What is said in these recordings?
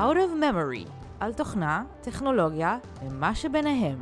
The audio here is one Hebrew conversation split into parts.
Out of Memory, על תוכנה, טכנולוגיה ומה שביניהם.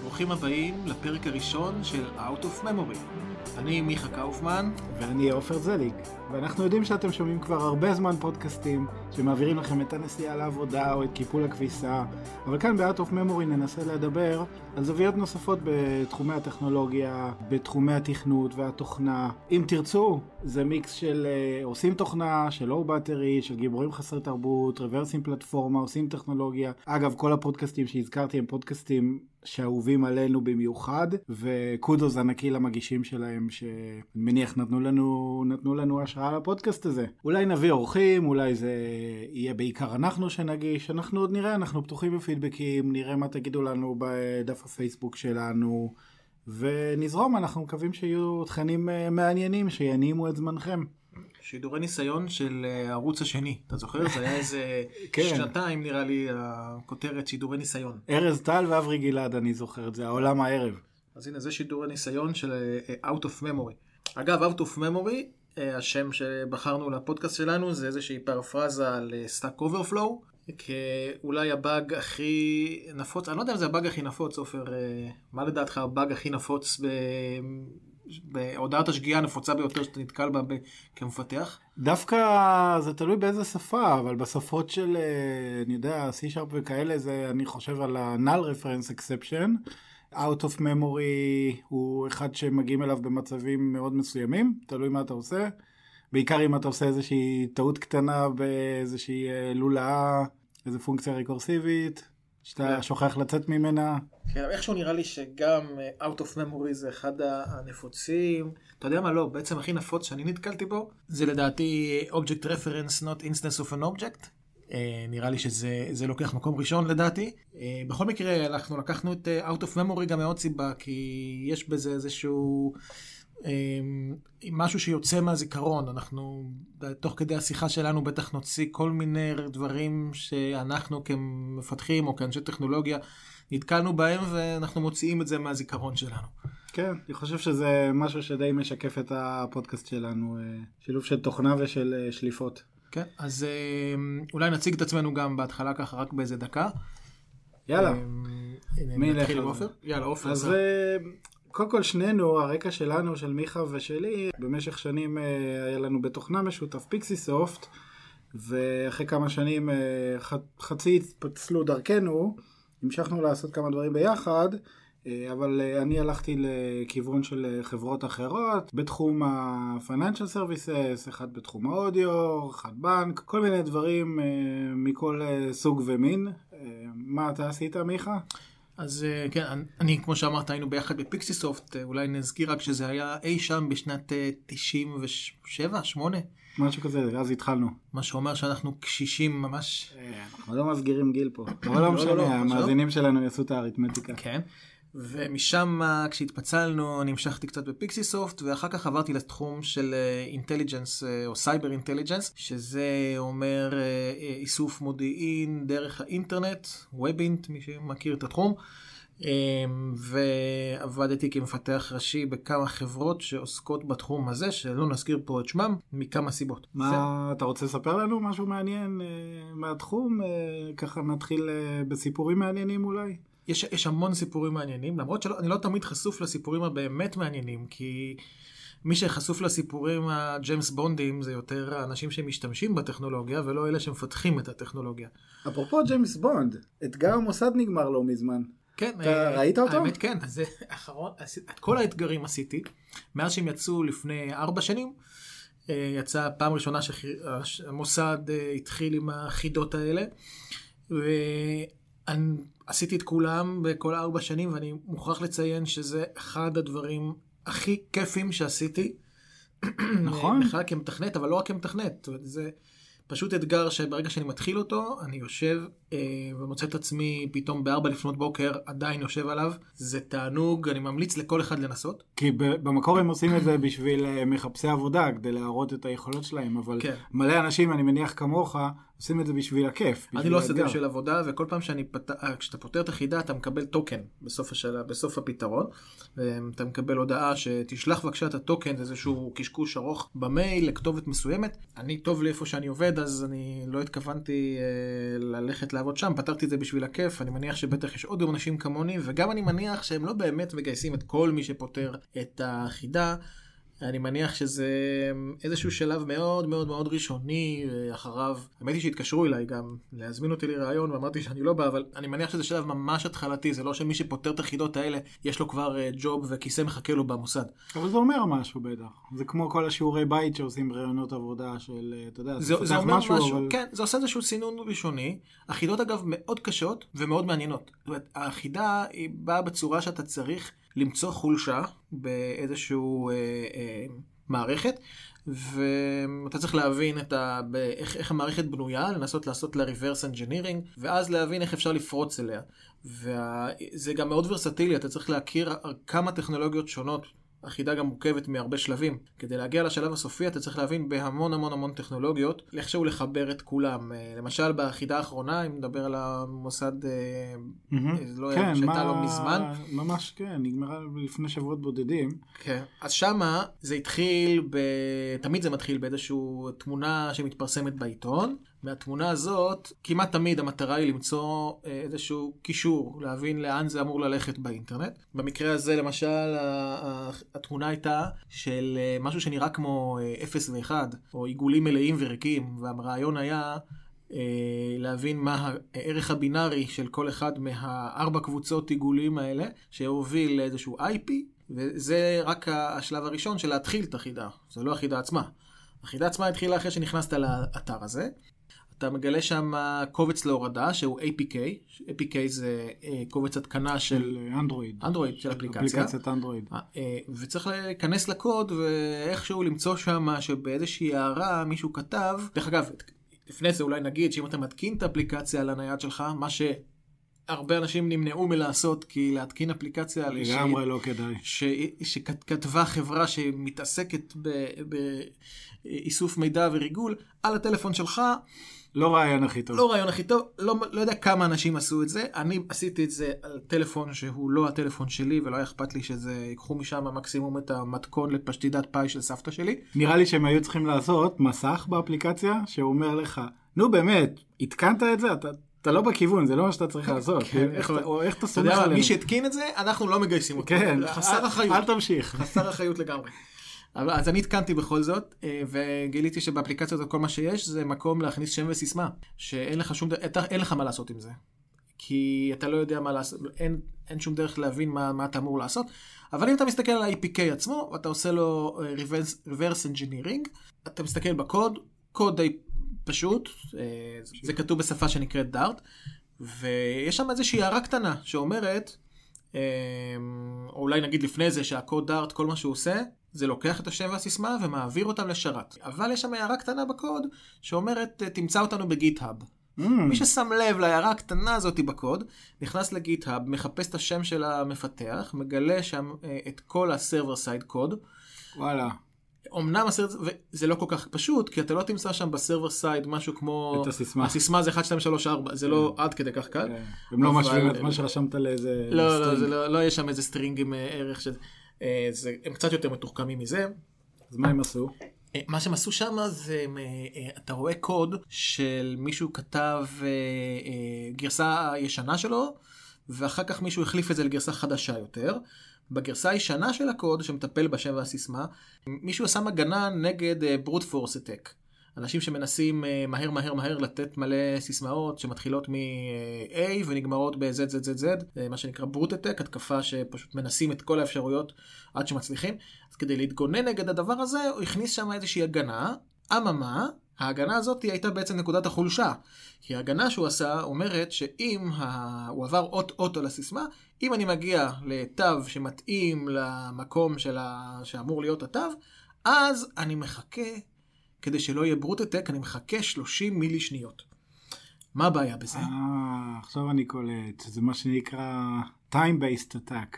ברוכים הבאים לפרק הראשון של Out of Memory. אני מיכה קאופמן, ואני עופר זליג, ואנחנו יודעים שאתם שומעים כבר הרבה זמן פודקאסטים שמעבירים לכם את הנסיעה לעבודה או את קיפול הכביסה, אבל כאן ב-Out of Memory ננסה לדבר על זוויות נוספות בתחומי הטכנולוגיה, בתחומי התכנות והתוכנה. אם תרצו, זה מיקס של uh, עושים תוכנה, של לואו בטרי, של גיבורים חסרי תרבות, רוורסים פלטפורמה, עושים טכנולוגיה. אגב, כל הפודקאסטים שהזכרתי הם פודקאסטים שאהובים עלינו במיוחד, וקודוס ענקי למגישים שלהם, שאני מניח נתנו לנו, נתנו לנו השראה לפודקאסט הזה. אולי נביא אורחים, אולי זה יהיה בעיקר אנחנו שנגיש, אנחנו עוד נראה, אנחנו פתוחים בפידבקים, נראה מה תגידו לנו בדף הפייסבוק שלנו, ונזרום, אנחנו מקווים שיהיו תכנים אה, מעניינים שינימו את זמנכם. שידורי ניסיון של אה, הערוץ השני, אתה זוכר? זה היה איזה כן. שנתיים נראה לי הכותרת שידורי ניסיון. ארז טל ואברי גלעד, אני זוכר את זה, העולם הערב. אז הנה זה שידורי ניסיון של אה, Out of Memory. אגב, Out of Memory, אה, השם שבחרנו לפודקאסט שלנו זה איזושהי פרפרזה על אה, Stack Overflow. כאולי הבאג הכי נפוץ, אני לא יודע אם זה הבאג הכי נפוץ, עופר, מה לדעתך הבאג הכי נפוץ ב... בהודעת השגיאה הנפוצה ביותר שאתה נתקל בה ב... כמפתח? דווקא זה תלוי באיזה שפה, אבל בשפות של, אני יודע, C-Sharp וכאלה, זה אני חושב על ה-null reference exception. Out of memory הוא אחד שמגיעים אליו במצבים מאוד מסוימים, תלוי מה אתה עושה. בעיקר אם אתה עושה איזושהי טעות קטנה באיזושהי אה, לולאה, איזו פונקציה רקורסיבית, שאתה שוכח לצאת ממנה. כן, איכשהו נראה לי שגם אה, Out of Memory זה אחד הנפוצים. אתה יודע מה לא, בעצם הכי נפוץ שאני נתקלתי בו, זה לדעתי Object Reference Not Instance of an Object. אה, נראה לי שזה זה לוקח מקום ראשון לדעתי. אה, בכל מקרה אנחנו לקחנו את אה, Out of Memory גם מעוד סיבה, כי יש בזה איזשהו... משהו שיוצא מהזיכרון, אנחנו תוך כדי השיחה שלנו בטח נוציא כל מיני דברים שאנחנו כמפתחים או כאנשי טכנולוגיה נתקלנו בהם ואנחנו מוציאים את זה מהזיכרון שלנו. כן, אני חושב שזה משהו שדי משקף את הפודקאסט שלנו, שילוב של תוכנה ושל שליפות. כן, אז אה, אולי נציג את עצמנו גם בהתחלה ככה רק באיזה דקה. יאללה, הנה, מי ילך נתחיל עם עופר? יאללה עופר. אז. אה, קודם כל שנינו, הרקע שלנו, של מיכה ושלי, במשך שנים אה, היה לנו בתוכנה משותף פיקסי סופט, ואחרי כמה שנים אה, חצי התפצלו דרכנו, המשכנו לעשות כמה דברים ביחד. אה, אבל אה, אני הלכתי לכיוון של אה, חברות אחרות בתחום ה-financial services, אחד בתחום האודיו, אחד בנק, כל מיני דברים מכל סוג ומין. מה אתה עשית מיכה? אז כן, אני- כמו שאמרת היינו ביחד בפיקסי סופט, אה, אולי נזכיר רק שזה היה אי שם בשנת אה, 97, 8, משהו כזה, אז התחלנו. מה שאומר שאנחנו קשישים ממש. אנחנו לא מסגירים גיל פה. אבל לא, לא לא, משנה, לא, המאזינים שלנו יעשו את האריתמטיקה. כן. ומשם כשהתפצלנו אני המשכתי קצת בפיקסי סופט ואחר כך עברתי לתחום של intelligence או cyber intelligence שזה אומר אה, אה, איסוף מודיעין דרך האינטרנט, WEBINT מי שמכיר את התחום. אה, ועבדתי כמפתח ראשי בכמה חברות שעוסקות בתחום הזה שלא נזכיר פה את שמם מכמה סיבות. זה- מה, אתה רוצה לספר לנו משהו מעניין אה, מהתחום? אה, ככה נתחיל אה, בסיפורים מעניינים אולי? יש, יש המון סיפורים מעניינים, למרות שאני לא תמיד חשוף לסיפורים הבאמת מעניינים, כי מי שחשוף לסיפורים הג'יימס בונדים זה יותר האנשים שמשתמשים בטכנולוגיה, ולא אלה שמפתחים את הטכנולוגיה. אפרופו ג'יימס בונד, אתגר המוסד נגמר לא מזמן. כן, אתה אה, ראית אותו? האמת כן, אז אחרון, את כל האתגרים עשיתי, מאז שהם יצאו לפני ארבע שנים, אה, יצאה פעם ראשונה שהמוסד אה, התחיל עם החידות האלה, ועשיתי את כולם בכל ארבע שנים, ואני מוכרח לציין שזה אחד הדברים הכי כיפים שעשיתי. נכון. בכלל כמתכנת, אבל לא רק כמתכנת, זה פשוט אתגר שברגע שאני מתחיל אותו, אני יושב אה, ומוצא את עצמי פתאום בארבע לפנות בוקר עדיין יושב עליו. זה תענוג, אני ממליץ לכל אחד לנסות. כי במקור הם עושים את זה בשביל אה, מחפשי עבודה, כדי להראות את היכולות שלהם, אבל כן. מלא אנשים, אני מניח כמוך, עושים את זה בשביל הכיף. אני בשביל לא עושה את זה. בשביל עבודה, וכל פעם שאני פת... אה, כשאתה פותר את החידה אתה מקבל טוקן בסוף השאלה, בסוף הפתרון. ואתה מקבל הודעה שתשלח בבקשה את הטוקן, זה איזשהו קשקוש ארוך במייל לכתובת מסוימת. אני טוב לי איפה שאני עובד, אז אני לא התכוונתי אה, ללכת לעבוד שם, פתרתי את זה בשביל הכיף, אני מניח שבטח יש עוד אנשים כמוני, וגם אני מניח שהם לא באמת מגייסים את כל מי שפותר את החידה. אני מניח שזה איזשהו שלב מאוד מאוד מאוד ראשוני אה, אחריו. האמת היא שהתקשרו אליי גם להזמין אותי לראיון ואמרתי שאני לא בא, אבל אני מניח שזה שלב ממש התחלתי, זה לא שמי שפותר את החידות האלה, יש לו כבר אה, ג'וב וכיסא מחכה לו במוסד. אבל זה אומר משהו בטח. זה כמו כל השיעורי בית שעושים ראיונות עבודה של, אה, אתה יודע, זה, זה פותח אומר משהו, משהו אבל... כן, זה עושה איזשהו סינון ראשוני. החידות אגב מאוד קשות ומאוד מעניינות. זאת אומרת, החידה היא באה בצורה שאתה צריך למצוא חולשה באיזשהו אה, אה, מערכת, ואתה צריך להבין את ה... איך, איך המערכת בנויה, לנסות לעשות לה reverse engineering, ואז להבין איך אפשר לפרוץ אליה. וזה גם מאוד ורסטילי, אתה צריך להכיר כמה טכנולוגיות שונות. החידה גם מורכבת מהרבה שלבים. כדי להגיע לשלב הסופי אתה צריך להבין בהמון המון המון טכנולוגיות, איכשהו לחבר את כולם. אה, למשל בחידה האחרונה, אם נדבר על המוסד. אה, לא כן, שהייתה מה... לו מזמן. ממש כן, נגמרה לפני שבועות בודדים. כן. אז שמה זה התחיל, ב... תמיד זה מתחיל באיזושהי תמונה שמתפרסמת בעיתון. מהתמונה הזאת, כמעט תמיד המטרה היא למצוא אה, איזשהו קישור, להבין לאן זה אמור ללכת באינטרנט. במקרה הזה למשל, התמונה הייתה של אה, משהו שנראה כמו אה, 0 ו-1, או עיגולים מלאים וריקים, והרעיון היה אה, להבין מה הערך הבינארי של כל אחד מהארבע קבוצות עיגולים האלה, שהוביל לאיזשהו IP, וזה רק השלב הראשון של להתחיל את החידה, זה לא החידה עצמה. החידה עצמה התחילה אחרי שנכנסת לאתר הזה. אתה מגלה שם קובץ להורדה שהוא APK, APK זה אה, קובץ התקנה של אנדרואיד. אנדרואיד, של אפליקציה. אפליקציית אנדרואיד. אה, אה, וצריך להיכנס לקוד ואיכשהו למצוא שם שבאיזושהי הערה מישהו כתב, דרך אגב, לפני זה אולי נגיד שאם אתה מתקין את האפליקציה על הנייד שלך, מה שהרבה אנשים נמנעו מלעשות, כי להתקין אפליקציה לגמרי לא כדאי. ש... שכתבה חברה שמתעסקת באיסוף מידע וריגול על הטלפון שלך, לא רעיון הכי טוב. לא רעיון הכי טוב, לא, לא יודע כמה אנשים עשו את זה, אני עשיתי את זה על טלפון שהוא לא הטלפון שלי ולא היה אכפת לי שזה ייקחו משם מקסימום את המתכון לפשטידת פאי של סבתא שלי. נראה לי שהם היו צריכים לעשות מסך באפליקציה שאומר לך, נו באמת, התקנת את זה? אתה, אתה לא בכיוון, זה לא מה שאתה צריך לעשות. כן, איך, אתה- או איך אתה סומך עלינו. מי שהתקין את זה, אנחנו לא מגייסים אותו. כן, חסר אחריות. אל תמשיך. חסר אחריות לגמרי. אבל אז אני התקנתי בכל זאת, אה, וגיליתי שבאפליקציה הזאת כל מה שיש זה מקום להכניס שם וסיסמה, שאין לך שום, אין לך מה לעשות עם זה. כי אתה לא יודע מה לעשות, אין, אין שום דרך להבין מה, מה אתה אמור לעשות. אבל אם אתה מסתכל על ה-APK עצמו, ואתה עושה לו אה, reverse, reverse engineering, אתה מסתכל בקוד, קוד די פשוט, אה, זה כתוב בשפה שנקראת דארט, ויש שם איזושהי הערה קטנה שאומרת, או אולי נגיד לפני זה שהקוד דארט, כל מה שהוא עושה, זה לוקח את השם והסיסמה ומעביר אותם לשרת. אבל יש שם הערה קטנה בקוד שאומרת, תמצא אותנו בגיט-האב. Mm, מי ששם לב להערה הקטנה הזאת בקוד, נכנס לגיט-האב, מחפש את השם של המפתח, מגלה שם אה, את כל הסרבר סייד קוד. וואלה, אמנם ה server, וזה לא כל כך פשוט, כי אתה לא תמצא שם ב server side משהו כמו... את הסיסמה. הסיסמה זה 1, 2, 3, 4, זה לא עד כדי כך קל. כן. הם לא משווים את מה שרשמת לאיזה... לא, לא, לא, לא יש שם איזה string עם אה, ערך של... אה, זה, הם קצת יותר מתוחכמים מזה. אז מה הם עשו? אה, מה שהם עשו שם זה, אה, אתה רואה קוד של מישהו כתב גרסה ישנה שלו, ואחר כך מישהו החליף את זה לגרסה חדשה יותר. בגרסה הישנה של הקוד, שמטפל בשם והסיסמה, מישהו שם הגנה נגד ברוט פורס אטק. אנשים שמנסים אה, מהר מהר מהר לתת מלא סיסמאות שמתחילות מ-A ונגמרות ב-ZZZZ, אה, מה שנקרא ברוט אטק, התקפה שפשוט מנסים את כל האפשרויות עד שמצליחים. אז כדי להתגונן נגד הדבר הזה, הוא הכניס שם איזושהי הגנה, אממה, ההגנה הזאת הייתה בעצם נקודת החולשה. כי ההגנה שהוא עשה אומרת שאם ה... הוא עבר אות-אות על הסיסמה, אם אני מגיע לתו שמתאים למקום של ה... שאמור להיות התו, אז אני מחכה כדי שלא יהיה ברוטטק, אני מחכה 30 מילי שניות. מה הבעיה בזה? אה, עכשיו אני קולט. זה מה שנקרא time-based attack.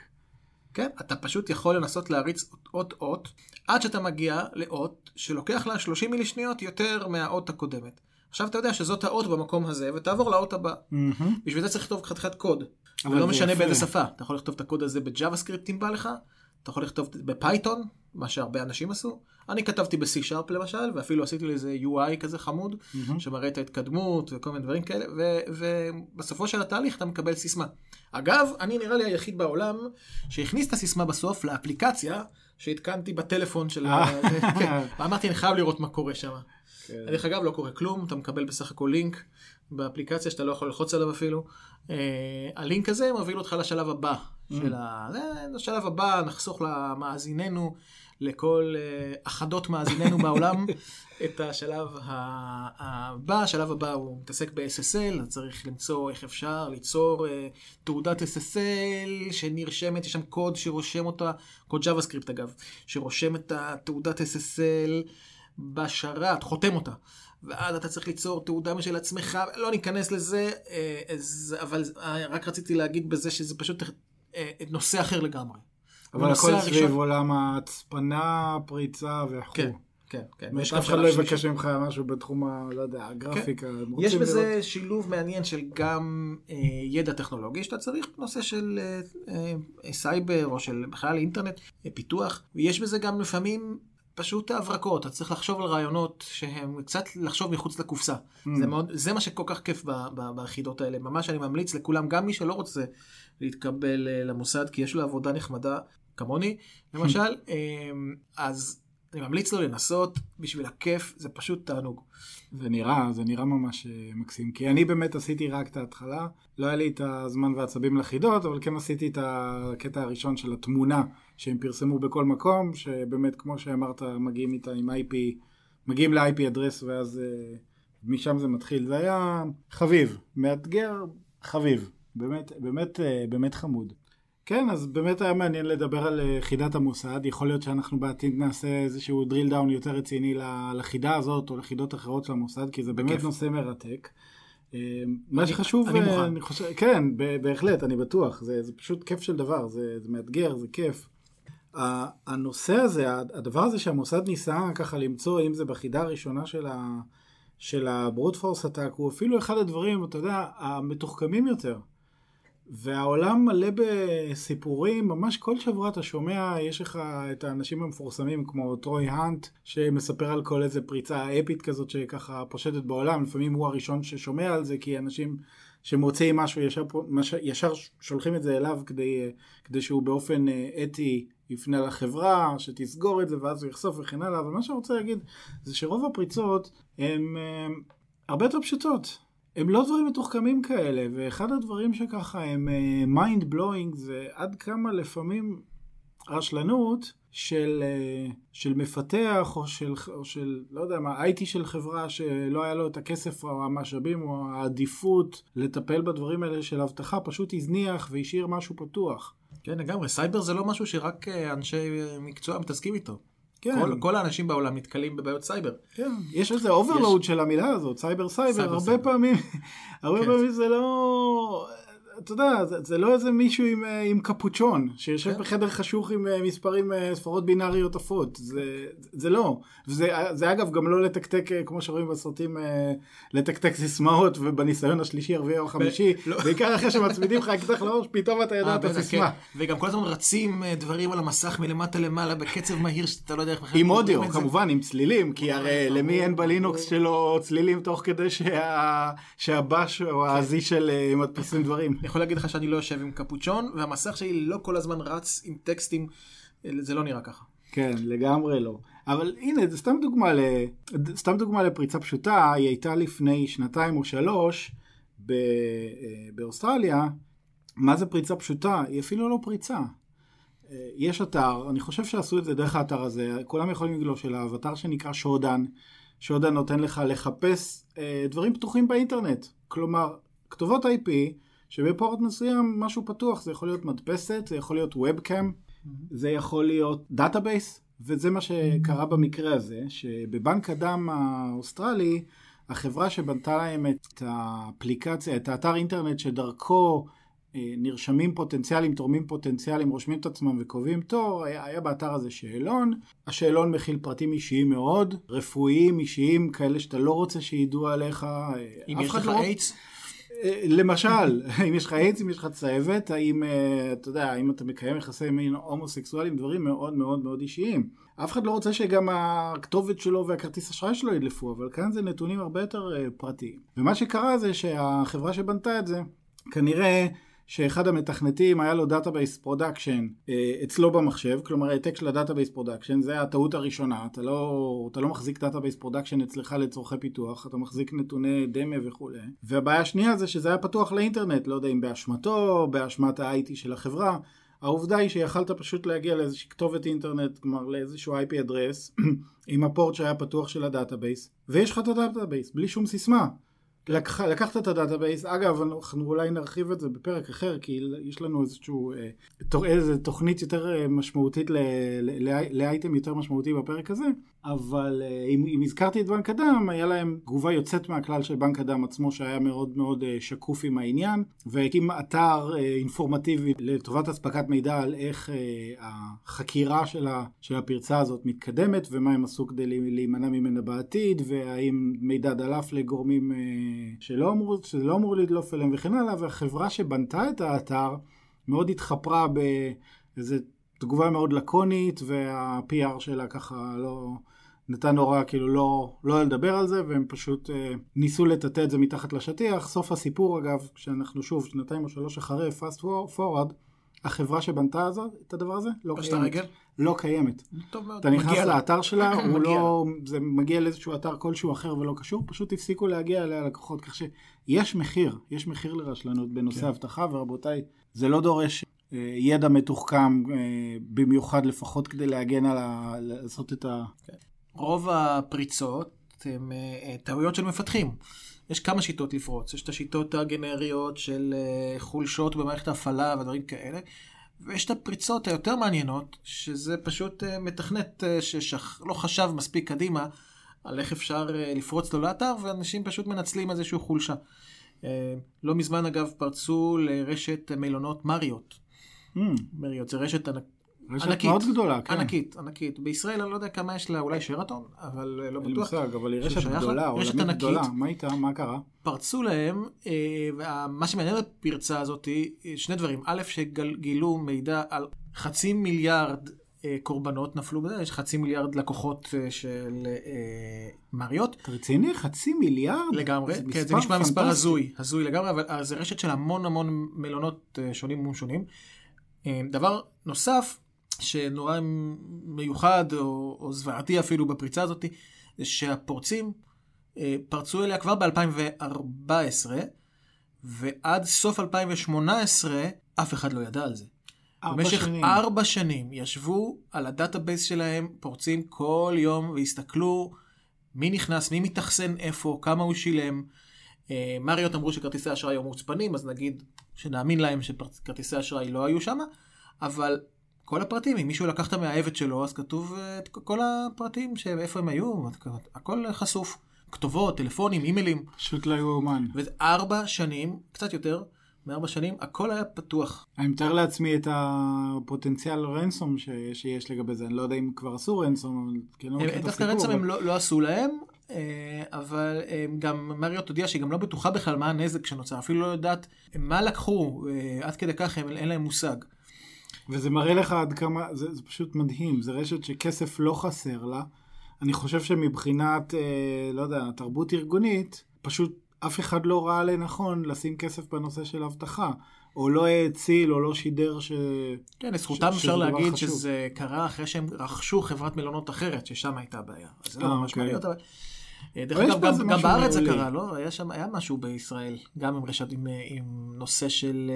כן, אתה פשוט יכול לנסות להריץ אות-אות, עד שאתה מגיע לאות שלוקח לה 30 מילי שניות יותר מהאות הקודמת. עכשיו אתה יודע שזאת האות במקום הזה, ותעבור לאות הבא. מהמם. בשביל זה צריך לכתוב חתיכת קוד. אבל זה משנה איפה. באיזה שפה. אתה יכול לכתוב את הקוד הזה ב JavaScript אם בא לך, אתה יכול לכתוב ב Python, מה שהרבה אנשים עשו. אני כתבתי ב-C-Sharp למשל, ואפילו עשיתי לזה UI כזה חמוד, מהמם. שמראה את ההתקדמות וכל מיני דברים כאלה, ו- ובסופו של התהליך אתה מקבל סיסמה. אגב, אני נראה לי היחיד בעולם שהכניס את הסיסמה בסוף לאפליקציה שהתקנתי בטלפון של ה... אה. כן, ואמרתי, אני חייב לראות מה קורה שם. כן. דרך אגב, לא קורה כלום, אתה מקבל בסך הכל לינק באפליקציה שאתה לא יכול ללחוץ עליו אפילו. אה, הלינק הזה מוביל אותך לשלב הבא של ה... לשלב הבא נחסוך למאזיננו, לכל אה, אחדות מאזיננו בעולם, את השלב הבא. השלב הבא הוא מתעסק ב-SSL, אז צריך למצוא איך אפשר ליצור אה, תעודת SSL שנרשמת, יש שם קוד שרושם אותה, קוד JavaScript אגב, שרושם את התעודת SSL בשרת, חותם אותה. ואז אתה צריך ליצור תעודה משל עצמך, לא ניכנס לזה, אה, אז, אבל רק רציתי להגיד בזה שזה פשוט נושא אחר לגמרי. אבל הכל סביב עולם ההצפנה, פריצה וכו'. כן, כן, כן. ויש אף אחד לא יבקש. ממך משהו בתחום ה... לא יודע, הגרפיקה. הם יש בזה לראות- שילוב מעניין של גם אה, ידע טכנולוגי שאתה צריך בנושא של אה, אה, סייבר או של בכלל אינטרנט, אה, פיתוח, ויש בזה גם לפעמים פשוט הברקות, אתה צריך לחשוב על רעיונות שהם קצת לחשוב מחוץ לקופסה. Mm. זה, מאוד, זה מה שכל כך כיף ב, ב, ביחידות האלה. ממש אני ממליץ לכולם, גם מי שלא רוצה להתקבל אה, למוסד, כי יש לו עבודה נחמדה, כמוני, למשל, אה, אז אני ממליץ לו לנסות בשביל הכיף, זה פשוט תענוג. זה נראה, זה נראה ממש אה, מקסים. כי אני באמת עשיתי רק את ההתחלה. לא היה לי את הזמן והעצבים לחידות, אבל כן עשיתי את הקטע הראשון של התמונה שהם פרסמו בכל מקום, שבאמת, כמו שאמרת, מגיעים איתה עם IP, מגיעים ל-IP אדרס ואז אה, משם זה מתחיל. זה היה חביב, מאתגר, חביב. באמת, באמת, אה, באמת חמוד. כן, אז באמת היה מעניין לדבר על אה, חידת המוסד. יכול להיות שאנחנו בעתיד נעשה איזשהו drill down יותר רציני לחידה הזאת או לחידות אחרות של המוסד, כי זה באמת בכיף. נושא מרתק. אה, מה אני- שחשוב, אני אה, מוכן. אני חושב, כן, בהחלט, אני בטוח. זה, זה פשוט כיף של דבר, זה, זה מאתגר, זה כיף. הנושא הזה, הדבר הזה שהמוסד ניסה ככה למצוא, אם זה בחידה הראשונה של ה... של הברוט פורס הוא אפילו אחד הדברים, אתה יודע, המתוחכמים יותר. והעולם מלא בסיפורים, ממש כל שבוע אתה שומע, יש לך את האנשים המפורסמים כמו טרוי האנט, שמספר על כל איזה פריצה אפית כזאת שככה פושטת בעולם, לפעמים הוא הראשון ששומע על זה, כי אנשים שמוצאים משהו ישר, ישר שולחים את זה אליו כדי, כדי שהוא באופן אה, אתי יפנה לחברה, שתסגור את זה ואז הוא יחשוף וכן הלאה, אבל מה שאני רוצה להגיד זה שרוב הפריצות הן אה, הרבה יותר פשוטות. הם לא דברים מתוחכמים כאלה, ואחד הדברים שככה הם אה, mind blowing זה עד כמה לפעמים רשלנות של, אה, של מפתח או של, או של, לא יודע מה, IT של חברה שלא היה לו את הכסף או המשאבים או העדיפות לטפל בדברים האלה של אבטחה, פשוט הזניח והשאיר משהו פתוח. כן, לגמרי. סייבר זה לא משהו שרק אה, אנשי אה, מקצוע מתעסקים איתו. כן, כל, כל האנשים בעולם נתקלים בבעיות סייבר. כן, יש איזה overload של המילה הזאת, סייבר סייבר, סייבר, הרבה סייבר. פעמים, הרבה כן. פעמים זה לא, אתה יודע, זה, זה לא איזה מישהו עם, אה, עם קפוצ'ון, שיושב כן. בחדר חשוך עם אה, מספרים, אה, ספרות בינאריות עפות, זה, זה לא, וזה זה אגב גם לא לתקתק, כמו שרואים בסרטים, לתקתק סיסמאות, ובניסיון השלישי, הרביעי או החמישי, לא. בעיקר אחרי שמצמידים לך אקדח לראש, פתאום אתה יודע אה, את הסיסמה. כן. וגם כל הזמן רצים דברים על המסך מלמטה למעלה בקצב מהיר שאתה לא יודע איך בכלל... עם אודיו. כמובן, עם צלילים, כי הרי. למי אין בלינוקס שלו צלילים תוך כדי שה- שהבש או הזי של אה, מדפיסים דברים. אני יכול להגיד לך שאני לא יושב עם קפוצ'ון, והמסך שלי לא כל הזמן רץ עם טקסטים, אה, זה לא נראה ככה. כן, לגמרי לא. אבל הנה, זה סתם דוגמה, ל... סתם דוגמה לפריצה פשוטה, היא הייתה לפני שנתיים או שלוש ב... אה, באוסטרליה. מה זה פריצה פשוטה? היא אפילו לא פריצה. אה, יש אתר, אני חושב שעשו את זה דרך האתר הזה, כולם יכולים לגלוש אליו, אתר שנקרא שודן. שודן נותן לך לחפש דברים פתוחים באינטרנט. כלומר, כתובות IP שב port מסוים משהו פתוח, זה יכול להיות מדפסת, זה יכול להיות webcam, זה יכול להיות database, וזה מה שקרה במקרה הזה, שבבנק הדם האוסטרלי, החברה שבנתה להם את האפליקציה, את האתר אינטרנט שדרכו אה, נרשמים פוטנציאליים, תורמים פוטנציאליים, רושמים את עצמם וקובעים תור, היה, היה באתר הזה שאלון. השאלון מכיל פרטים אישיים מאוד, רפואיים, אישיים, כאלה שאתה לא רוצה שידעו עליך. אה, אם יש לך לא... איידס? למשל, אם יש לך איידס, אם יש לך צהבת, האם, אתה יודע, האם אתה מקיים יחסי מין הומוסקסואלים, דברים מאוד מאוד מאוד אישיים. אף אחד לא רוצה שגם הכתובת שלו והכרטיס אשראי שלו ידלפו, אבל כאן זה נתונים הרבה יותר פרטיים. ומה שקרה זה שהחברה שבנתה את זה, כנראה שאחד המתכנתים היה לו database production אצלו במחשב, כלומר העתק של ה-database production, זה הטעות הראשונה, אתה לא, אתה לא מחזיק database production אצלך לצורכי פיתוח, אתה מחזיק נתוני דמה וכולי. והבעיה השנייה זה שזה היה פתוח לאינטרנט, לא יודע אם באשמתו, באשמת ה-IT של החברה. העובדה היא שיכלת פשוט להגיע לאיזושהי כתובת אינטרנט, כלומר לאיזשהו IP address, עם הפורט שהיה פתוח של ה-database, ויש לך את ה-database, בלי שום סיסמה. לקח, לקחת את ה-database, אגב, אנחנו אולי נרחיב את זה בפרק אחר, כי יש לנו איזשהו, אה, איזו תוכנית יותר אה, משמעותית, ל-item יותר משמעותי בפרק הזה, אבל אה, אם, אם הזכרתי את בנק הדם, היה להם תגובה יוצאת מהכלל של בנק הדם עצמו, שהיה מאוד מאוד אה, שקוף עם העניין, והקים אתר אה, אינפורמטיבי לטובת אספקת מידע על איך החקירה של, ה, של הפרצה הזאת מתקדמת, ומה הם עשו כדי להימנע ממנה בעתיד, והאם מידע דלף לגורמים שלא אמור, שזה לא אמור לדלוף אליהם וכן הלאה, והחברה שבנתה את האתר מאוד התחפרה באיזה תגובה מאוד לקונית, וה-PR שלה ככה לא... נתן הוראה כאילו לא, לא לדבר על זה, והם פשוט אה, ניסו לטאטא את זה מתחת לשטיח. סוף הסיפור אגב, כשאנחנו שוב שנתיים או שלוש אחרי, fast forward, החברה שבנתה הזאת, את הדבר הזה, לא קיימת. רגל? לא קיימת. טוב מאוד. אתה נכנס לאתר שלה, הוא לא, זה מגיע לאיזשהו אתר כלשהו אחר ולא קשור, פשוט הפסיקו להגיע אליה לקוחות, כך שיש מחיר, יש מחיר לרשלנות בנושא כן. אבטחה, ורבותיי, זה לא דורש אה, ידע מתוחכם אה, במיוחד לפחות כדי להגן על ה... לעשות את ה... רוב הפריצות הן אה, טעויות של מפתחים. יש כמה שיטות לפרוץ, יש את השיטות הגנריות של חולשות במערכת ההפעלה ודברים כאלה, ויש את הפריצות היותר מעניינות, שזה פשוט מתכנת שלא חשב מספיק קדימה על איך אפשר לפרוץ לו לאתר, ואנשים פשוט מנצלים איזושהי חולשה. לא מזמן אגב פרצו לרשת מלונות מריות. Mm. מריות זה רשת ענק... ענקית, מאוד גדולה, כן. ענקית, ענקית. בישראל אני לא יודע כמה יש לה, אולי שרתון, אבל אה, לא בטוח. אין מושג, אבל היא רשת גדולה, רשת ענקית. גדולה. מה איתה? מה קרה? פרצו להם, אה, מה שמעניין בפרצה הזאת, אה, שני דברים. א', שגילו מידע על חצי מיליארד קורבנות נפלו בזה, יש חצי מיליארד לקוחות של מריות. אתה רציני? חצי מיליארד? לגמרי, זה כן, זה נשמע מספר הזוי, הזוי לגמרי, אבל זה רשת של המון המון מלונות שונים ומשונים. דבר נוסף, שנורא מיוחד או, או זוועתי אפילו בפריצה הזאת, זה שהפורצים פרצו אליה כבר ב-2014, ועד סוף 2018 אף אחד לא ידע על זה. במשך שנים. ארבע שנים ישבו על ה-database שלהם, פורצים כל יום והסתכלו מי נכנס, מי מתאכסן איפה, כמה הוא שילם. אה, מריוט אמרו שכרטיסי אשראי היו מוצפנים, אז נגיד שנאמין להם שכרטיסי אשראי לא היו שם, אבל כל הפרטים, אם מישהו לקח את המאהבת שלו, אז כתוב אה, את כל הפרטים, איפה הם היו, הכל חשוף. כתובות, טלפונים, אימיילים. פשוט לא יאומן. וזה ארבע שנים, קצת יותר, מארבע שנים, הכל היה פתוח. אני מתאר לעצמי את הפוטנציאל רנסום ש... שיש לגבי זה, אני לא יודע אם כבר עשו רנסום, אבל כן לא מכיר את הסיפור. דווקא רנסום אבל... הם לא, לא עשו להם, אה, אבל אה, גם מריות הודיעה שהיא גם לא בטוחה בכלל מה הנזק שנוצר, אפילו לא יודעת מה לקחו, עד כדי כך אין להם מושג. וזה מראה לך עד כמה, זה, זה פשוט מדהים, זה רשת שכסף לא חסר לה. אני חושב שמבחינת, לא יודע, תרבות ארגונית, פשוט אף אחד לא ראה לנכון לשים כסף בנושא של אבטחה. או לא האציל, או לא שידר ש... כן, לזכותם אפשר להגיד חשוב. שזה קרה אחרי שהם רכשו חברת מלונות אחרת, ששם הייתה בעיה. אז זה לא ממש אוקיי. מעניין, אבל... אה, דרך אגב, גם, גם בארץ זה קרה, לא? היה שם, היה משהו בישראל, גם עם רשת, עם, עם נושא של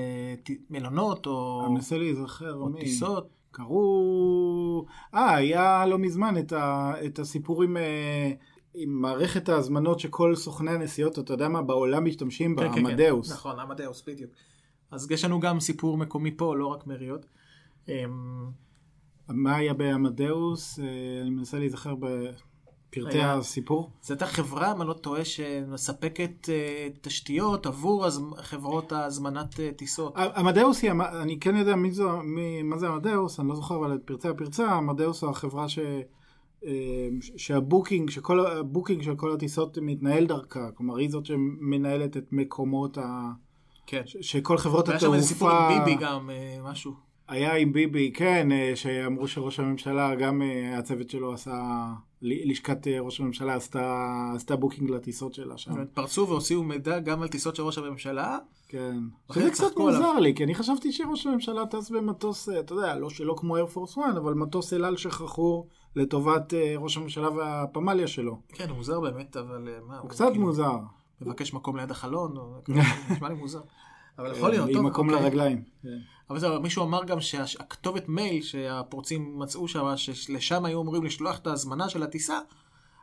uh, מלונות, או... אני מנסה להיזכר, או מי? טיסות. קראו... אה, היה לא מזמן את, ה... את הסיפור עם... עם מערכת ההזמנות שכל סוכני הנסיעות, אתה יודע מה, בעולם משתמשים בה, כן, עמדאוס. כן, כן. נכון, עמדאוס, בדיוק. אז יש לנו גם סיפור מקומי פה, לא רק מריות. אמ, מה היה בעמדאוס? אה, אני מנסה להיזכר בפרטי היה- הסיפור. זו הייתה חברה, אם אני לא טועה, שמספקת אה, תשתיות עבור הז- חברות הזמנת אה, טיסות. עמדאוס היא, אני כן יודע מי זו, מי, מה זה עמדאוס, אני לא זוכר אבל את פרטי הפרצה, עמדאוס הוא החברה ש, אה, שה-booking, שכל ה-booking של כל הטיסות מתנהל דרכה, כלומר היא זאת שמנהלת את מקומות ה... כן. ש- שכל חברות היה שם איזה סיפור התעופה... עם ביבי גם, משהו. היה עם ביבי, כן, אה, שאמרו שראש הממשלה, גם אה, הצוות שלו עשה, לשכת אה, ראש הממשלה עשתה, עשתה booking לטיסות שלה שם. פרצו והוציאו מידע גם על טיסות של ראש הממשלה. כן. שזה זה קצת צחקו עליו. מוזר לי, כי אני חשבתי שראש הממשלה טס במטוס, אתה יודע, לא שלא כמו איירפורס 1, אבל מטוס אל על שחרור לטובת ראש הממשלה והפמליה שלו. כן, הוא מוזר באמת, אבל מה, הוא קצת כאילו מוזר. מבקש מקום ליד החלון, נשמע לי מוזר. אבל יכול להיות, עם טוב, מקום אוקיי. לרגליים. כן. אבל זהו, מישהו אמר גם שהכתובת מייל שהפורצים מצאו שם, שלשם היו אמורים לשלוח את ההזמנה של הטיסה,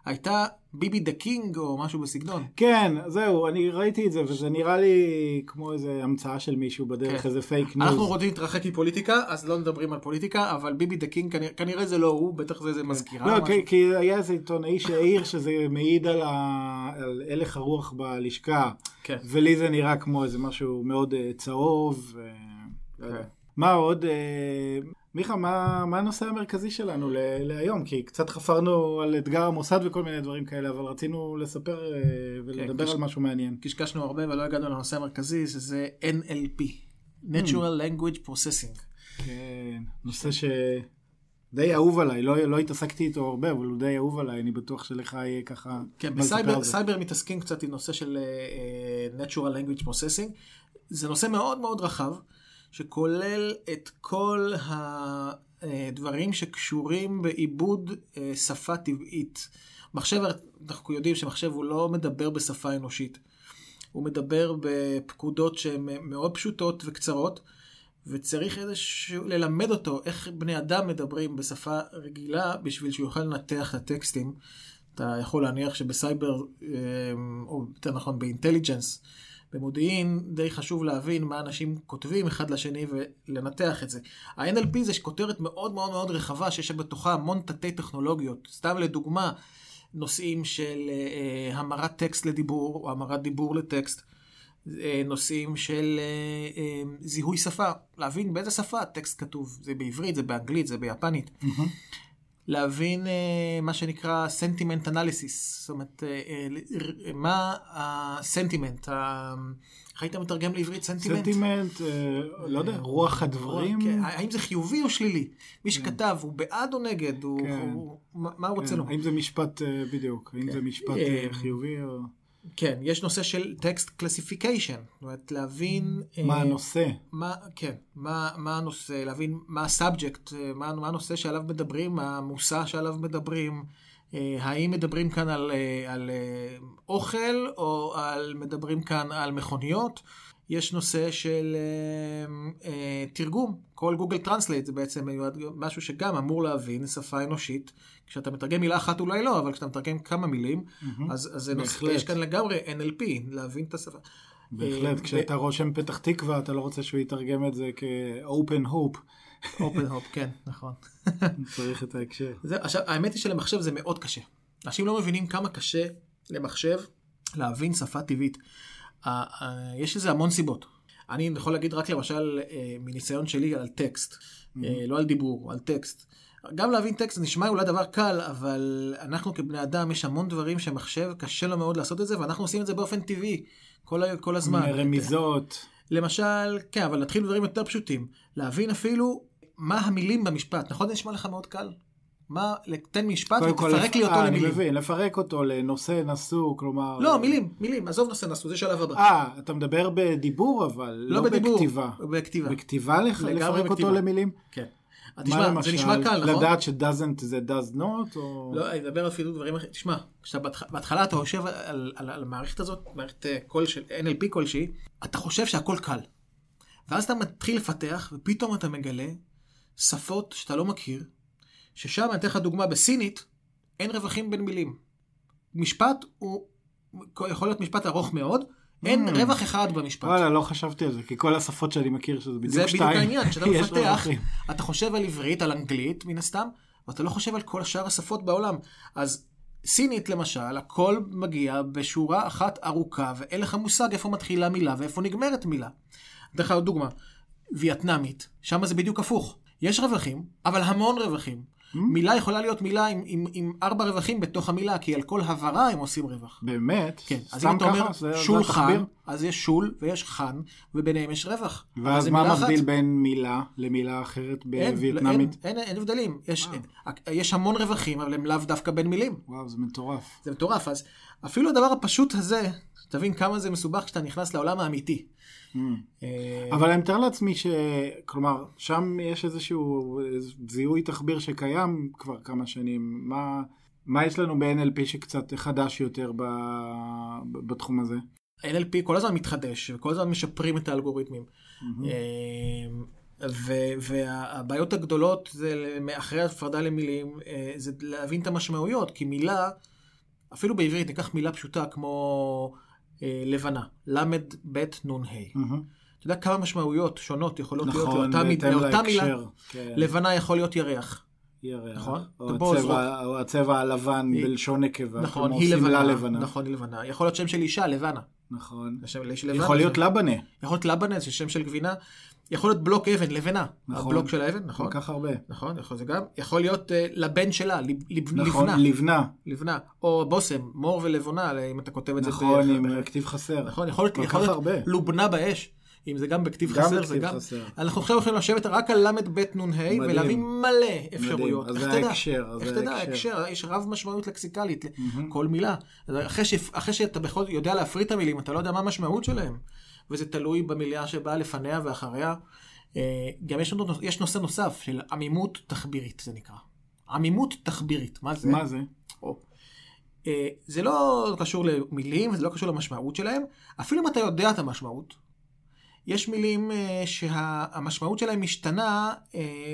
הייתה ביבי the king או משהו בסגנון. כן, זהו, אני ראיתי את זה, וזה נראה לי כמו איזה המצאה של מישהו בדרך, כן. איזה פייק ניוז. אנחנו רוצים להתרחק מפוליטיקה, אז לא מדברים על פוליטיקה, אבל ביבי the king כנראה, כנראה זה לא הוא, בטח זה איזה מזכירה. לא. כי, כי היה איזה עיתונאי שהעיר שזה מעיד על, ה... על הלך הרוח בלשכה, כן. ולי זה נראה כמו איזה משהו מאוד uh, צהוב. לא יודע. כן. מה עוד? Uh, מיכה, מה, מה הנושא המרכזי שלנו ל- להיום? כי קצת חפרנו על אתגר המוסד וכל מיני דברים כאלה, אבל רצינו לספר uh, ולדבר כש- על משהו מעניין. קשקשנו הרבה ולא הגענו לנושא המרכזי, שזה NLP, Natural Language Processing. כן, נושא ש... די אהוב עליי, לא, לא התעסקתי איתו הרבה, אבל הוא די אהוב עליי, אני בטוח שלך יהיה ככה... כן, בסייבר על זה. סייבר מתעסקים קצת עם נושא של uh, Natural Language Processing. זה נושא מאוד מאוד רחב, שכולל את כל הדברים שקשורים בעיבוד uh, שפה טבעית. מחשב, אנחנו יודעים שמחשב הוא לא מדבר בשפה אנושית. הוא מדבר בפקודות שהן מאוד פשוטות וקצרות, וצריך איזשהו, ללמד אותו איך בני אדם מדברים בשפה רגילה בשביל שהוא יוכל לנתח את הטקסטים. אתה יכול להניח שבסייבר, אה, או יותר נכון באינטליג'נס, במודיעין, די חשוב להבין מה אנשים כותבים אחד לשני ולנתח את זה. ה-NLP זה כותרת מאוד מאוד מאוד רחבה שיש בתוכה המון תתי טכנולוגיות. סתם לדוגמה, נושאים של אה, המרת טקסט לדיבור, או המרת דיבור לטקסט. אה, נושאים של אה, אה, זיהוי שפה, להבין באיזה שפה הטקסט כתוב, זה בעברית, זה באנגלית, זה ביפנית. להבין אה, מה שנקרא sentiment analysis, זאת אומרת, אה, אה, מה הסנטימנט, איך היית מתרגם לעברית סנטימנט? סנטימנט, לא יודע, רוח הדברים. כן, האם זה חיובי או שלילי? מי שכתב, הוא בעד או נגד? כן. מה הוא רוצה כן, לומר? האם זה משפט, בדיוק, האם זה משפט חיובי או... כן, יש נושא של text classification, זאת אומרת להבין... מה אה, הנושא? מה, כן, מה, מה הנושא, להבין מה ה-subject, מה, מה הנושא שעליו מדברים, מה המושא שעליו מדברים, אה, האם מדברים כאן על, אה, על אה, אוכל או על, מדברים כאן על מכוניות. יש נושא של אה, אה, תרגום, כל גוגל Translate זה בעצם משהו שגם אמור להבין שפה אנושית. כשאתה מתרגם מילה אחת אולי לא, אבל כשאתה מתרגם כמה מילים, אז, אז בהחלט. יש כאן לגמרי NLP, להבין את השפה. בהחלט, אה, כשאתה רושם פתח תקווה, אתה לא רוצה שהוא יתרגם את זה כ-open hope. אופן הופ, כן, נכון. צריך את ההקשר. זה, עכשיו, האמת היא שלמחשב זה מאוד קשה. אנשים לא מבינים כמה קשה למחשב להבין שפה טבעית. יש לזה המון סיבות. אני יכול להגיד רק למשל uh, מניסיון שלי על טקסט, mm-hmm. לא על דיבור, על טקסט. גם להבין טקסט נשמע אולי דבר קל, אבל אנחנו כבני אדם, יש המון דברים שמחשב קשה לו מאוד לעשות את זה, ואנחנו עושים את זה באופן טבעי, כל, כל הזמן. רמיזות. למשל, כן, אבל נתחיל בדברים יותר פשוטים. להבין אפילו מה המילים במשפט. נכון? זה נשמע לך מאוד קל? מה, תן משפט קודם כל, ותפרק לי אותו אה, אני למילים. מבין, לפרק אותו לנושא נשוא, כלומר... לא, מילים, מילים, עזוב נושא נשוא, זה שלב הבא. אה, אתה מדבר בדיבור אבל, לא לא בדיבור, בכתיבה. בכתיבה. בכתיבה לך- לפרק אותו בכתיבה. למילים? כן. תשמע, למשל? זה נשמע קל, נכון? לדעת ש-doesn't זה does not? או... לא, אני מדבר אפילו דברים אחרים. תשמע, כשבהתחלה אתה יושב על, על, על המערכת הזאת, מערכת אה, קול של NLP כלשהי, אתה חושב שהכל קל. ואז אתה מתחיל לפתח, ופתאום אתה מגלה שפות שאתה לא מכיר, ששם, אני אתן לך דוגמה, בסינית, אין רווחים בין מילים. משפט הוא, יכול להיות משפט ארוך מאוד, אין Mm. רווח אחד במשפט. וואלה, לא חשבתי על זה, כי כל השפות שאני מכיר שזה זה בדיוק בדיוק שתיים. העניין, כשאתה מפתח. אתה חושב על עברית, על אנגלית, מן הסתם, ואתה לא חושב על כל שאר השפות בעולם. אז סינית, למשל, הכל מגיע בשורה אחת ארוכה, ואין לך מושג איפה מתחילה מילה ואיפה נגמרת מילה. אתן לך עוד דוגמה, וייטנאמית, שם זה בדיוק הפוך. יש רווחים, אבל המון רווחים. מילה יכולה להיות מילה עם, עם, עם ארבע רווחים בתוך המילה, כי על כל הברה הם עושים רווח. באמת? כן, אז אם אתה אומר זה שולחן? אז יש שול ויש חן, וביניהם יש רווח. ואז מה מילה אחת. מבדיל בין מילה למילה אחרת אין, בווייטנאמית? אין, אין, אין הבדלים. יש, אה. יש המון רווחים, אבל הם לאו דווקא בין מילים. וואו, זה מטורף. זה מטורף. אז אפילו הדבר הפשוט הזה, תבין כמה זה מסובך כשאתה נכנס לעולם האמיתי. אה, אבל אני מתאר לעצמי ש... כלומר, שם יש איזשהו זיהוי תחביר שקיים כבר כמה שנים. מה, מה יש לנו ב-NLP שקצת חדש יותר ב... בתחום הזה? NLP כל הזמן מתחדש, וכל הזמן משפרים את האלגוריתמים. אה, ו- והבעיות הגדולות זה אחרי הפרדה למילים, אה, זה להבין את המשמעויות, כי מילה, אפילו בעברית, ניקח מילה פשוטה כמו אה, לבנה, למד בית נון ה'. אתה יודע כמה משמעויות שונות יכולות להיות נכון, לאותה, מיד- בהתאם לאותה מילה? כן. לבנה יכול להיות ירח. ירח. נכון? או הצבע- או הצבע הלבן היא- בלשון נקבה. נכון, כמו שמלה לבנה. לבנה. נכון, היא לבנה. יכול להיות שם של אישה, לבנה. נכון. השם לבנה. יכול להיות לבנה. יכול להיות לבנה, זה שם של גבינה. יכול להיות בלוק אבן, לבנה. נכון. הבלוק של האבן, נכון. כל כך הרבה. נכון, יכול זה גם. יכול להיות אה, לבן שלה, לב- לב- נכון, לבנה. לבנה. לבנה. או בושם, מור ולבונה, אם אתה כותב את זה. נכון, עם ב- כתיב חסר. נכון, יכול להיות, כל יכול להיות. לובנה באש. אם זה גם בכתיב גם חסר, זה גם... חסר. אנחנו עכשיו הולכים לשבת רק על ל"ב נ"ה מדהים. ולהביא מלא אפשרויות. אז איך זה? ההקשר, אז איך זה תדע? ההקשר. יש רב משמעות לקסיקלית מהמם. לכל מילה. אז אחרי, ש... אחרי שאתה בכל זאת יודע להפריד את המילים, אתה לא יודע מה המשמעות שלהם. וזה תלוי במילה שבאה לפניה ואחריה. אה, גם יש, לנו, יש נושא נוסף של עמימות תחבירית, זה נקרא. עמימות תחבירית, מה זה? מה זה? או. אה, זה לא קשור למילים, זה לא קשור למשמעות שלהם. אפילו אם אתה יודע את המשמעות, יש מילים אה, שהמשמעות שלהם משתנה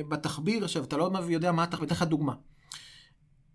בתחביר. עכשיו, אתה לא יודע מה התחביר, אתן לך דוגמה.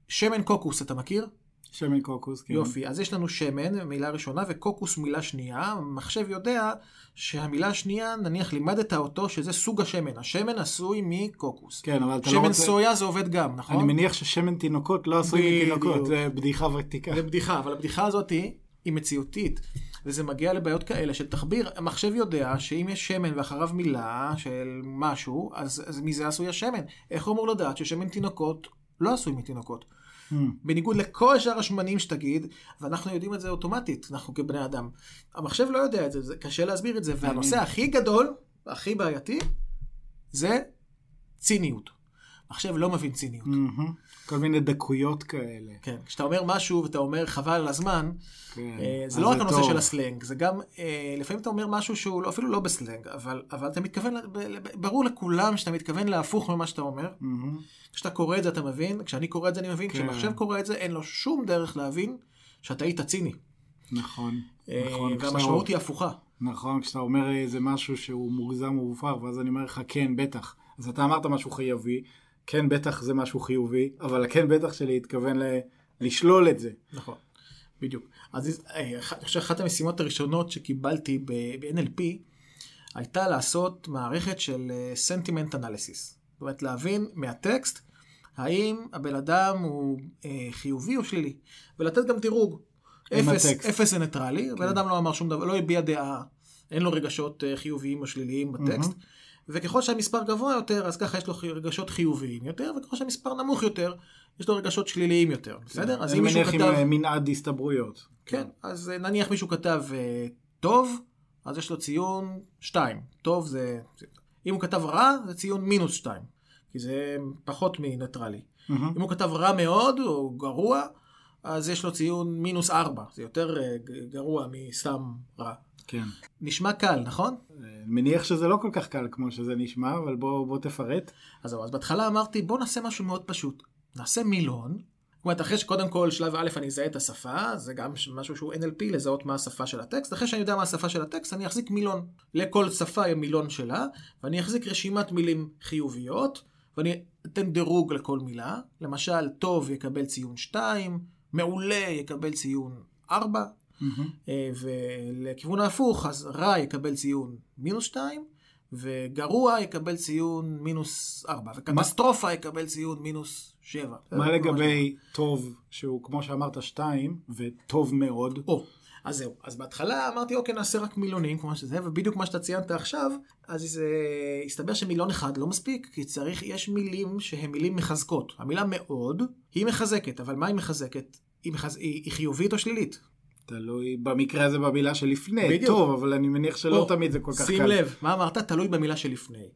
שמן קוקוס, אתה מכיר? שמן קוקוס, כן. יופי. אז יש לנו שמן, מילה ראשונה, וקוקוס מילה שנייה. המחשב יודע שהמילה השנייה, נניח לימדת אותו שזה סוג השמן. השמן עשוי מקוקוס. כן, אבל אתה לא שמן רוצה... סויה זה עובד גם, נכון? אני מניח ששמן תינוקות לא עשוי. מתינוקות, זה בדיחה ותיקה. זה בדיחה, אבל הבדיחה הזאת היא, היא מציאותית. וזה מגיע לבעיות כאלה של תחביר. המחשב יודע שאם יש שמן ואחריו מילה של משהו, אז, אז מזה עשוי השמן. איך הוא אמור לדעת ששמן תינוקות לא עשוי מתינוקות? Hmm. בניגוד לכל שאר השמנים שתגיד, ואנחנו יודעים את זה אוטומטית, אנחנו כבני אדם. המחשב לא יודע את זה, זה קשה להסביר את זה, והנושא הכי גדול, הכי בעייתי, זה ציניות. מחשב לא מבין ציניות. מהמם. כל מיני דקויות כאלה. כן, כשאתה אומר משהו ואתה אומר חבל על הזמן, כן. אה, זה לא רק הנושא. של הסלנג, זה גם, אה, לפעמים אתה אומר משהו שהוא לא- אפילו לא בסלנג, אבל, אבל אתה מתכוון, ברור לכולם שאתה מתכוון להפוך ממה שאתה אומר. מהמם. כשאתה קורא את זה אתה מבין, כשאני קורא את זה אני מבין, כן. כשמחשב קורא את זה אין לו שום דרך להבין שאתה היית ציני. נכון. אה, נכון. והמשמעות היא הפוכה. נכון, כשאתה אומר איזה משהו שהוא מוגזם ומופר, ואז אני אומר לך כן, בטח. אז אתה אמרת משהו חיובי, כן, בטח זה משהו חיובי, אבל הכן בטח שלי התכוון ל... לשלול את זה. נכון, בדיוק. אז אה, אני חושב שאחת המשימות הראשונות שקיבלתי ב-NLP הייתה לעשות מערכת של sentiment analysis. זאת אומרת, להבין מהטקסט האם הבן אדם הוא אה, חיובי או שלילי, ולתת גם דירוג. אפס. אפס זה ניטרלי, הבן אדם לא אמר שום דבר, לא הביע דעה, אין לו רגשות אה, חיוביים או שליליים בטקסט. וככל שהמספר גבוה יותר, אז ככה יש לו רגשות חיוביים יותר, וככל שהמספר נמוך יותר, יש לו רגשות שליליים יותר, בסדר? אז אני אם מישהו מניח עם כתב... אה, מנעד הסתברויות. כן, אז אה, נניח מישהו כתב אה, טוב, אז יש לו ציון 2. טוב זה... אם הוא כתב רע, זה ציון מינוס 2. כי זה פחות מניטרלי. מהמם. אם הוא כתב רע מאוד, או גרוע, אז יש לו ציון מינוס 4. זה יותר אה, גרוע מסתם רע. כן. נשמע קל, נכון? אה, מניח שזה לא כל כך קל כמו שזה נשמע, אבל בוא, בוא תפרט. אז זהו, אז בהתחלה אמרתי, בוא נעשה משהו מאוד פשוט. נעשה מילון. זאת אומרת, אחרי שקודם כל, שלב א', אני אזהה את השפה, זה גם משהו שהוא NLP, לזהות מה השפה של הטקסט. אחרי שאני יודע מה השפה של הטקסט, אני אחזיק מילון. לכל שפה יהיה מילון שלה, ואני אחזיק רשימת מילים חיוביות, ואני אתן דירוג לכל מילה. למשל, טוב יקבל ציון 2, מעולה יקבל ציון 4, אה, ולכיוון ההפוך, אז רע יקבל ציון מינוס 2, וגרוע יקבל ציון מינוס 4, וקטסטרופה יקבל ציון מינוס 7. מה לגבי טוב, שהוא כמו שאמרת 2, וטוב מאוד? או, אז זהו. אז בהתחלה אמרתי, אוקיי, נעשה רק מילונים, כמו שזה, ובדיוק מה שאתה ציינת עכשיו, אז זה הסתבר שמילון אחד לא מספיק, כי צריך, יש מילים שהן מילים מחזקות. המילה מאוד, היא מחזקת, אבל מה היא מחזקת? היא, מחז... היא, היא חיובית או שלילית? תלוי במקרה הזה במילה שלפני. בדיוק. טוב, אבל אני מניח שלא או, תמיד זה כל כך קל. שים לב, מה אמרת? תלוי במילה שלפני.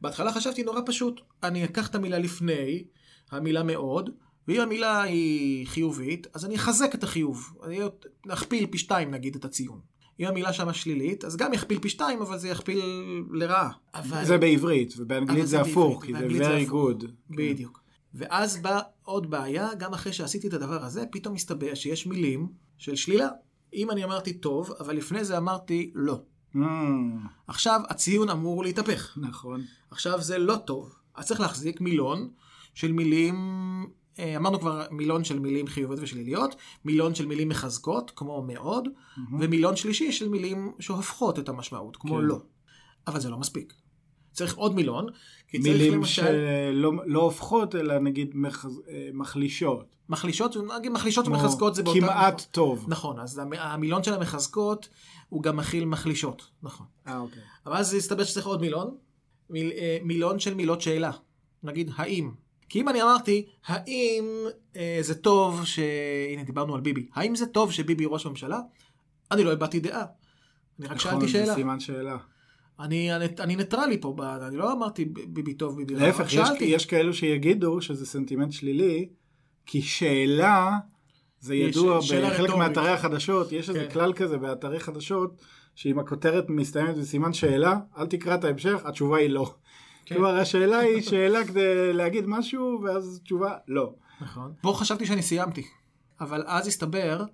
בהתחלה חשבתי נורא פשוט, אני אקח את המילה לפני, המילה מאוד, ואם המילה היא חיובית, אז אני אחזק את החיוב. אני אכפיל פי שתיים נגיד את הציון. אם המילה שמה שלילית, אז גם יכפיל פי שתיים, אבל זה יכפיל לרעה. אבל... זה בעברית, ובאנגלית זה הפוך, כי זה very good. בדיוק. ואז באה עוד בעיה, גם אחרי שעשיתי את הדבר הזה, פתאום מסתבר שיש מילים של שלילה. אם אני אמרתי טוב, אבל לפני זה אמרתי לא. Mm, עכשיו הציון אמור להתהפך. נכון. עכשיו זה לא טוב. אז צריך להחזיק מילון של מילים, אמרנו כבר מילון של מילים חיוביות ושליליות, מילון של מילים מחזקות, כמו מאוד, ומילון שלישי של מילים שהופכות את המשמעות, כמו כן. לא. אבל זה לא מספיק. צריך עוד מילון, מילים למשל... שלא לא הופכות, אלא נגיד מחז- אה, מחלישות. מחלישות, נגיד מחלישות ומחזקות זה באותה... כמעט טוב. נכון, אז המ- המילון של המחזקות הוא גם מכיל מחלישות, נכון. אה, אוקיי. אבל אז הסתבר שצריך עוד מילון, מיל, אה, מילון של מילות שאלה. נגיד, האם. כי אם אני אמרתי, האם אה, זה טוב ש... הנה, דיברנו על ביבי. האם זה טוב שביבי ראש ממשלה? אני לא הבעתי דעה. אני רק נכון, שאלתי זה שאלה. סימן שאלה. אני, אני, אני ניטרלי פה, אני לא אמרתי ביבי טוב, ביבי רע. להפך, יש. יש כאלו שיגידו שזה סנטימנט שלילי, כי שאלה, זה ידוע שאלה בחלק רטורית. מאתרי החדשות, יש איזה כן. כלל כזה באתרי חדשות, שאם הכותרת מסתיימת בסימן שאלה, אל תקרא את ההמשך, התשובה היא לא. כן. כלומר, השאלה היא שאלה כדי להגיד משהו, ואז תשובה לא. נכון. פה חשבתי שאני סיימתי. אבל אז הסתבר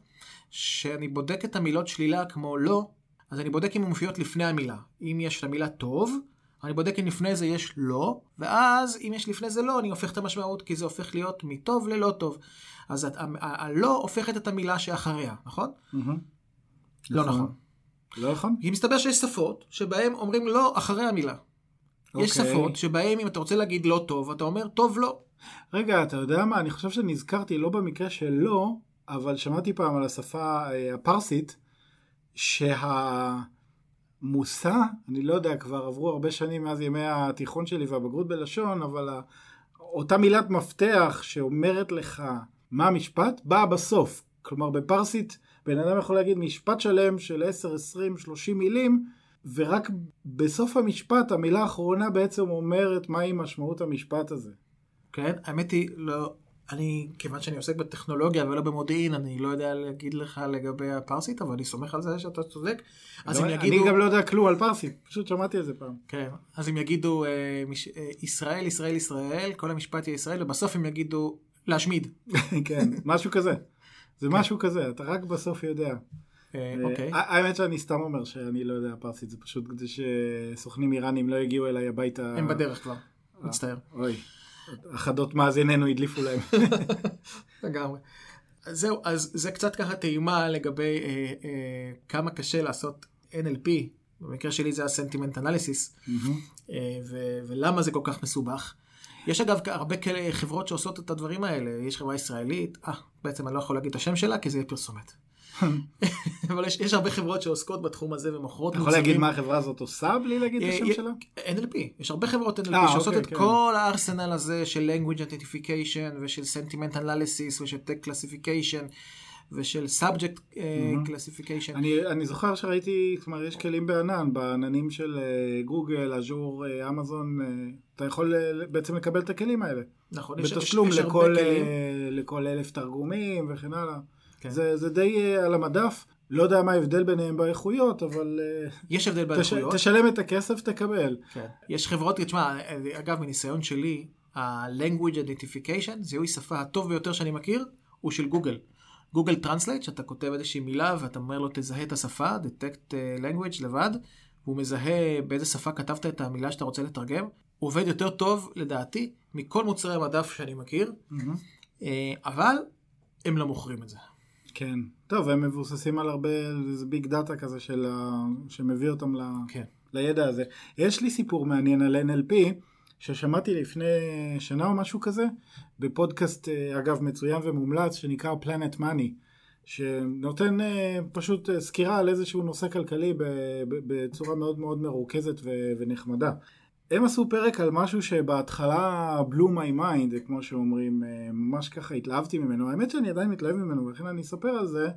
שאני בודק את המילות שלילה כמו לא, אז אני בודק אם הן מופיעות לפני המילה. אם יש למילה טוב, אני בודק אם לפני זה יש לא, ואז אם יש לפני זה לא, אני הופך את המשמעות, כי זה הופך להיות מטוב ללא טוב. אז הלא הופכת את המילה שאחריה, נכון? לא נכון. לא נכון? כי מסתבר שיש שפות שבהן אומרים לא אחרי המילה. יש אוקיי. שפות שבהן אם אתה רוצה להגיד לא טוב, אתה אומר טוב לא. רגע, אתה יודע מה? אני חושב שנזכרתי לא במקרה של לא, אבל שמעתי פעם על השפה אה, הפרסית, שהמושא, אני לא יודע, כבר עברו הרבה שנים מאז ימי התיכון שלי והבגרות בלשון, אבל אותה מילת מפתח שאומרת לך מה המשפט, באה בסוף. כלומר, בפרסית בן אדם יכול להגיד משפט שלם של 10, 20, 30 מילים, ורק בסוף המשפט המילה האחרונה בעצם אומרת מהי משמעות המשפט הזה. כן, האמת היא, לא, אני, כיוון שאני עוסק בטכנולוגיה ולא במודיעין, אני לא יודע להגיד לך לגבי הפרסית, אבל אני סומך על זה שאתה צודק. אז אם לא, יגידו, אני גם לא יודע כלום על פרסית, פשוט שמעתי את זה פעם. כן, אז אם יגידו אה, מש... אה, ישראל, ישראל, ישראל, כל המשפט יהיה ישראל, ובסוף הם יגידו להשמיד. כן, משהו כזה. זה משהו כזה, אתה רק בסוף יודע. אה, אה, אוקיי. האמת שאני סתם אומר שאני לא יודע פרסית, זה פשוט כדי שסוכנים איראנים לא יגיעו אליי הביתה. הם בדרך כבר, אה. מצטער. אוי, אחדות מאזיננו הדליפו להם. לגמרי. זהו, אז זה קצת ככה טעימה לגבי אה, אה, כמה קשה לעשות NLP, במקרה שלי זה Analysis, אה, ו- ולמה זה כל כך מסובך. יש אגב הרבה כאלה חברות שעושות את הדברים האלה, יש חברה ישראלית, אה, בעצם אני לא יכול להגיד את השם שלה כי זה יהיה פרסומת. אבל יש, יש הרבה חברות שעוסקות בתחום הזה ומוכרות אתה יכול להגיד מה החברה הזאת עושה בלי להגיד את אה, השם אה, שלה? NLP, יש הרבה חברות NLP אה, שעושות אוקיי, את כן. כל הארסנל הזה של language identification ושל sentiment analysis ושל tech classification ושל אה, classification. אני, אני זוכר שראיתי, כלומר יש כלים בענן, בעננים של גוגל, אג'ור, אמזון, אתה יכול בעצם לקבל את הכלים האלה. נכון, יש- בתשלום הרבה כלים. אה, לכל אלף תרגומים וכן הלאה. כן. זה, זה די אה, על המדף, לא יודע מה ההבדל ביניהם באיכויות, אבל אה, יש הבדל תש, באיכויות. תשלם את הכסף, תקבל. כן. יש חברות, תשמע, אגב, מניסיון שלי, ה-language identification, זיהוי שפה הטוב ביותר שאני מכיר, הוא של גוגל. גוגל Translate, שאתה כותב איזושהי מילה ואתה אומר לו תזהה את השפה, detect אה, language לבד, והוא מזהה באיזה שפה כתבת את המילה שאתה רוצה לתרגם, הוא עובד יותר טוב, לדעתי, מכל מוצרי המדף שאני מכיר, אה, אבל הם לא מוכרים את זה. כן. טוב, הם מבוססים על הרבה, זה ביג דאטה כזה של ה... שמביא אותם ל... כן. לידע הזה. יש לי סיפור מעניין על NLP, ששמעתי לפני שנה או משהו כזה, בפודקאסט, אה, אגב, מצוין ומומלץ, שנקרא Planet Money, שנותן אה, פשוט אה, סקירה על איזשהו נושא כלכלי בצורה מאוד מאוד מרוכזת ו- ונחמדה. הם עשו פרק על משהו שבהתחלה blew my mind, כמו שאומרים, ממש ככה התלהבתי ממנו. האמת שאני עדיין מתלהב ממנו, ולכן אני אספר על זה.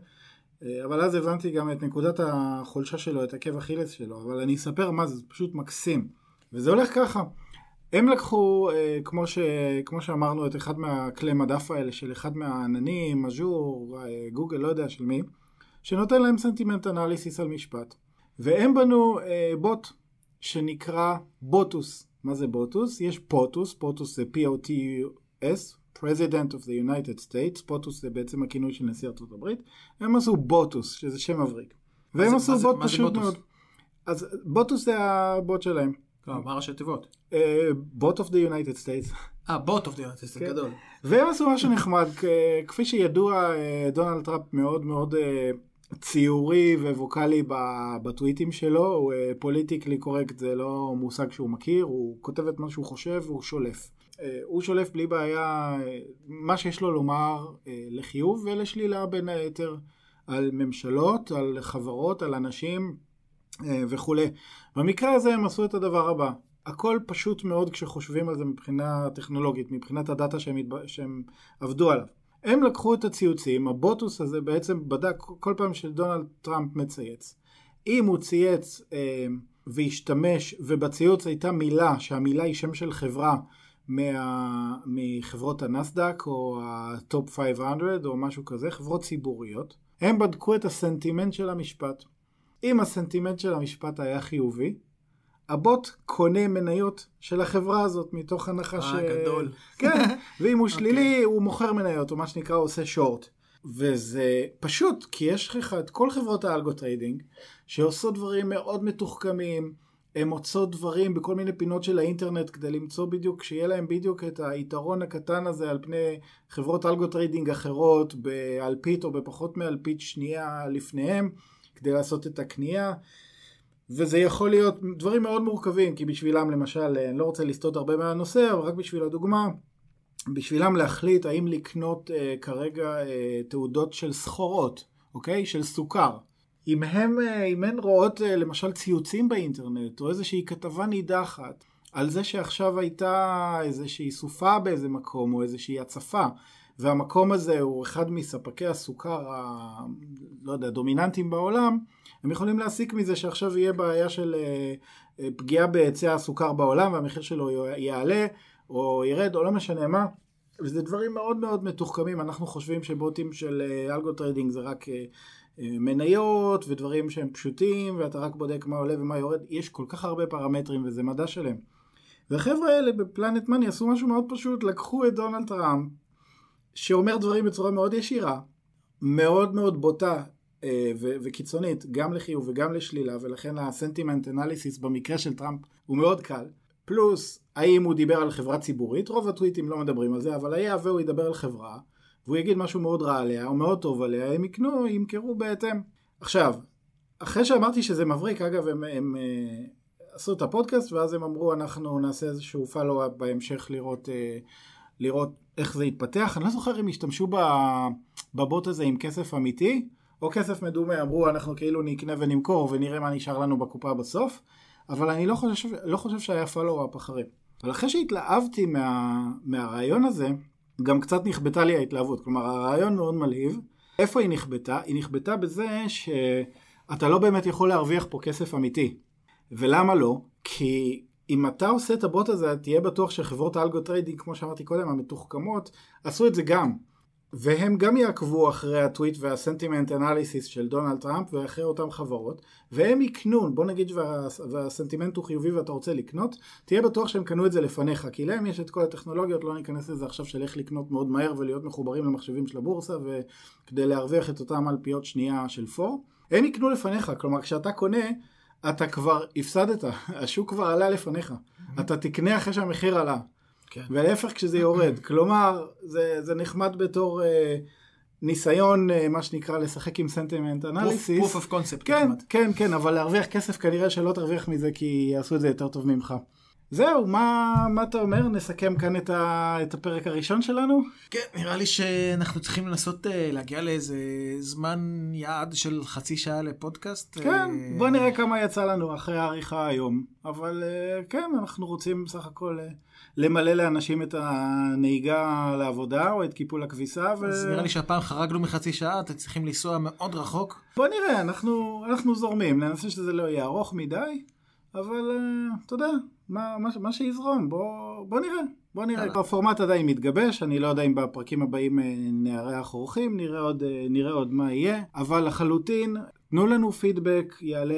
אבל אז הבנתי גם את נקודת החולשה שלו, את עקב אכילס שלו, אבל אני אספר מה זה, זה פשוט מקסים. וזה הולך ככה, הם לקחו, אה, כמו, ש, כמו שאמרנו, את אחד מהכלי מדף האלה של אחד מהעננים, אה, גוגל, לא יודע של מי, שנותן להם סנטימנט אנליסיס על משפט. והם בנו אה, בוט שנקרא BOTUS. מה זה BOTUS? יש POTUS, POTUS זה P-O-T-U-S, President of the United States, POTUS זה בעצם הכינוי של נשיא ארצות הברית, הם עשו BOTUS, שזה שם מבריק. והם עשו זה- בוט פשוט BOTUS? מאוד. אז BOTUS זה הבוט שלהם. לא, מה ראשי תיבות? Bot of the United States. אה, Bot of the Unit, זה כן. גדול. והם עשו משהו נחמד, כפי שידוע, אה, דונלד טראמפ מאוד מאוד אה, ציורי ו-vocal-י ב- בטוויטים שלו, הוא politically correct, זה לא מושג שהוא מכיר, הוא כותב את מה שהוא חושב והוא שולף. אה, הוא שולף בלי בעיה אה, מה שיש לו לומר אה, לחיוב ולשלילה בין היתר על ממשלות, על חברות, על אנשים אה, וכולי. במקרה הזה הם עשו את הדבר הבא. הכל פשוט מאוד כשחושבים על זה מבחינה טכנולוגית, מבחינת ה data שהם. שהם עבדו עליו. הם לקחו את הציוצים, הבוט הזה בעצם בדק כל פעם שדונלד טראמפ מצייץ. אם הוא צייץ אה, והשתמש, ובציוץ הייתה מילה, שהמילה היא שם של חברה מה, מחברות הנסדא"ק או הטופ 500 או משהו כזה, חברות ציבוריות, הם בדקו את הסנטימנט של המשפט. אם הסנטימנט של המשפט היה חיובי, הבוט קונה מניות של החברה הזאת מתוך הנחה ש... אה, גדול. כן, ואם הוא שלילי אוקיי. הוא מוכר מניות, או מה שנקרא עושה שורט. וזה פשוט, כי יש לך את כל חברות ה algo trading, שעושות דברים מאוד מתוחכמים, הן מוצאות דברים בכל מיני פינות של האינטרנט כדי למצוא בדיוק, שיהיה להם בדיוק את היתרון הקטן הזה על פני חברות algo trading אחרות, באלפית או בפחות מאלפית שנייה לפניהם, כדי לעשות את הקנייה. וזה יכול להיות דברים מאוד מורכבים, כי בשבילם למשל, אני לא רוצה לסטות הרבה מהנושא, אבל רק בשביל הדוגמה, בשבילם להחליט האם לקנות אה, כרגע אה, תעודות של סחורות, אוקיי? של סוכר. אם הם, אה, אם הן רואות אה, למשל ציוצים באינטרנט, או איזושהי כתבה נידחת, על זה שעכשיו הייתה איזושהי סופה באיזה מקום, או איזושהי הצפה, והמקום הזה הוא אחד מספקי הסוכר, ה... לא יודע, דומיננטיים בעולם, הם יכולים להסיק מזה שעכשיו יהיה בעיה של אה, אה, פגיעה בהיצע הסוכר בעולם, והמחיר שלו יעלה, או ירד, או לא משנה מה. וזה דברים מאוד מאוד מתוחכמים, אנחנו חושבים שבוטים של אה, algo trading זה רק מניות ודברים שהם פשוטים, ואתה רק בודק מה עולה ומה יורד, יש כל כך הרבה פרמטרים וזה מדע שלם. והחבר'ה האלה ב Planet Money עשו משהו מאוד פשוט, לקחו את דונלד טראמפ, שאומר דברים בצורה מאוד ישירה, מאוד מאוד בוטה ו- וקיצונית, גם לחיוב וגם לשלילה, ולכן ה sentiment analysis במקרה של טראמפ הוא מאוד קל. פלוס, האם הוא דיבר על חברה ציבורית? רוב הטוויטים לא מדברים על זה, אבל היה והוא ידבר על חברה, והוא יגיד משהו מאוד רע עליה, או מאוד טוב עליה, הם יקנו, ימכרו בהתאם. עכשיו, אחרי שאמרתי שזה מבריק, אגב, הם, הם אה, עשו את הפודקאסט, ואז הם אמרו, אנחנו נעשה איזשהו פלו-אפ בהמשך לראות, אה, לראות איך זה יתפתח. אני לא זוכר אם השתמשו בבוט הזה עם כסף אמיתי, או כסף מדומה, אמרו, אנחנו כאילו נקנה ונמכור ונראה מה נשאר לנו בקופה בסוף. אבל אני לא חושב, לא חושב שהיה follow-up אחרי. אבל אחרי שהתלהבתי מה, מהרעיון הזה, גם קצת נכבתה לי ההתלהבות. כלומר, הרעיון מאוד מלהיב. איפה היא נכבתה? היא נכבתה בזה שאתה לא באמת יכול להרוויח פה כסף אמיתי. ולמה לא? כי אם אתה עושה את הבוט הזה, תהיה בטוח שחברות ה algo trading, כמו שאמרתי קודם, המתוחכמות, עשו את זה גם. והם גם יעקבו אחרי ה tweet וה sentiment analysis של דונלד טראמפ ואחרי אותן חברות, והם יקנו, בוא נגיד וה, והסנטימנט הוא חיובי ואתה רוצה לקנות, תהיה בטוח שהם קנו את זה לפניך, כי להם יש את כל הטכנולוגיות, לא ניכנס לזה עכשיו של איך לקנות מאוד מהר ולהיות מחוברים למחשבים של הבורסה, וכדי להרוויח את אותם אלפיות שנייה של פור, הם יקנו לפניך, כלומר כשאתה קונה, אתה כבר הפסדת, השוק כבר עלה לפניך, אתה תקנה אחרי שהמחיר עלה. כן. ולהפך כשזה יורד. כלומר, זה, זה נחמד בתור אה, ניסיון, אה, מה שנקרא, לשחק עם סנטימנט אנליסיס. proof of concept. כן, כמעט. כן, כן, אבל להרוויח כסף כנראה שלא תרוויח מזה כי יעשו את זה יותר טוב ממך. זהו, מה, מה אתה אומר? נסכם כאן את, ה, את הפרק הראשון שלנו? כן, נראה לי שאנחנו צריכים לנסות אה, להגיע לאיזה זמן יעד של חצי שעה לפודקאסט. כן, אה, בוא נראה כמה יצא לנו אחרי העריכה היום. אבל אה, כן, אנחנו רוצים בסך הכל אה, למלא לאנשים את הנהיגה לעבודה או את קיפול הכביסה. ו... אז נראה לי שהפעם חרגנו מחצי שעה, אתם צריכים לנסוע מאוד רחוק. בוא נראה, אנחנו, אנחנו זורמים, ננסה שזה לא יהיה ארוך מדי, אבל אה, אתה יודע, מה, מה, מה שיזרום, בוא, בוא נראה. בוא נראה, יאללה. הפורמט עדיין מתגבש, אני לא יודע אם בפרקים הבאים אה, נארח אורחים, נראה עוד, אה, נראה עוד מה יהיה, אבל לחלוטין, תנו לנו פידבק, יעלה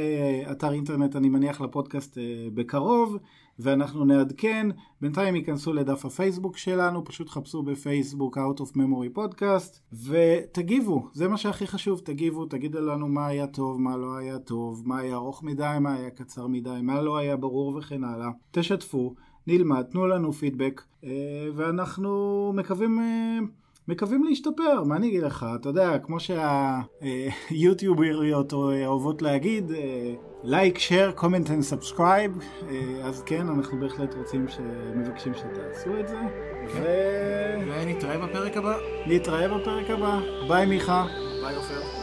אתר אינטרנט, אני מניח, לפודקאסט בקרוב, ואנחנו נעדכן. בינתיים ייכנסו לדף הפייסבוק שלנו, פשוט חפשו בפייסבוק Out of Memory Podcast, ותגיבו, זה מה שהכי חשוב, תגיבו, תגידו לנו מה היה טוב, מה לא היה טוב, מה היה ארוך מדי, מה היה קצר מדי, מה לא היה ברור וכן הלאה. תשתפו, נלמד, תנו לנו פידבק, אה, ואנחנו מקווים... אה, מקווים להשתפר, מה אני אגיד לך? אתה יודע, כמו שהיוטיובריות אוהבות להגיד, like, share, comment and subscribe, אז כן, אנחנו בהחלט רוצים, ש... מבקשים שתעשו את זה. ונתראה בפרק הבא. ונתראה בפרק הבא. ביי מיכה. ביי עופר.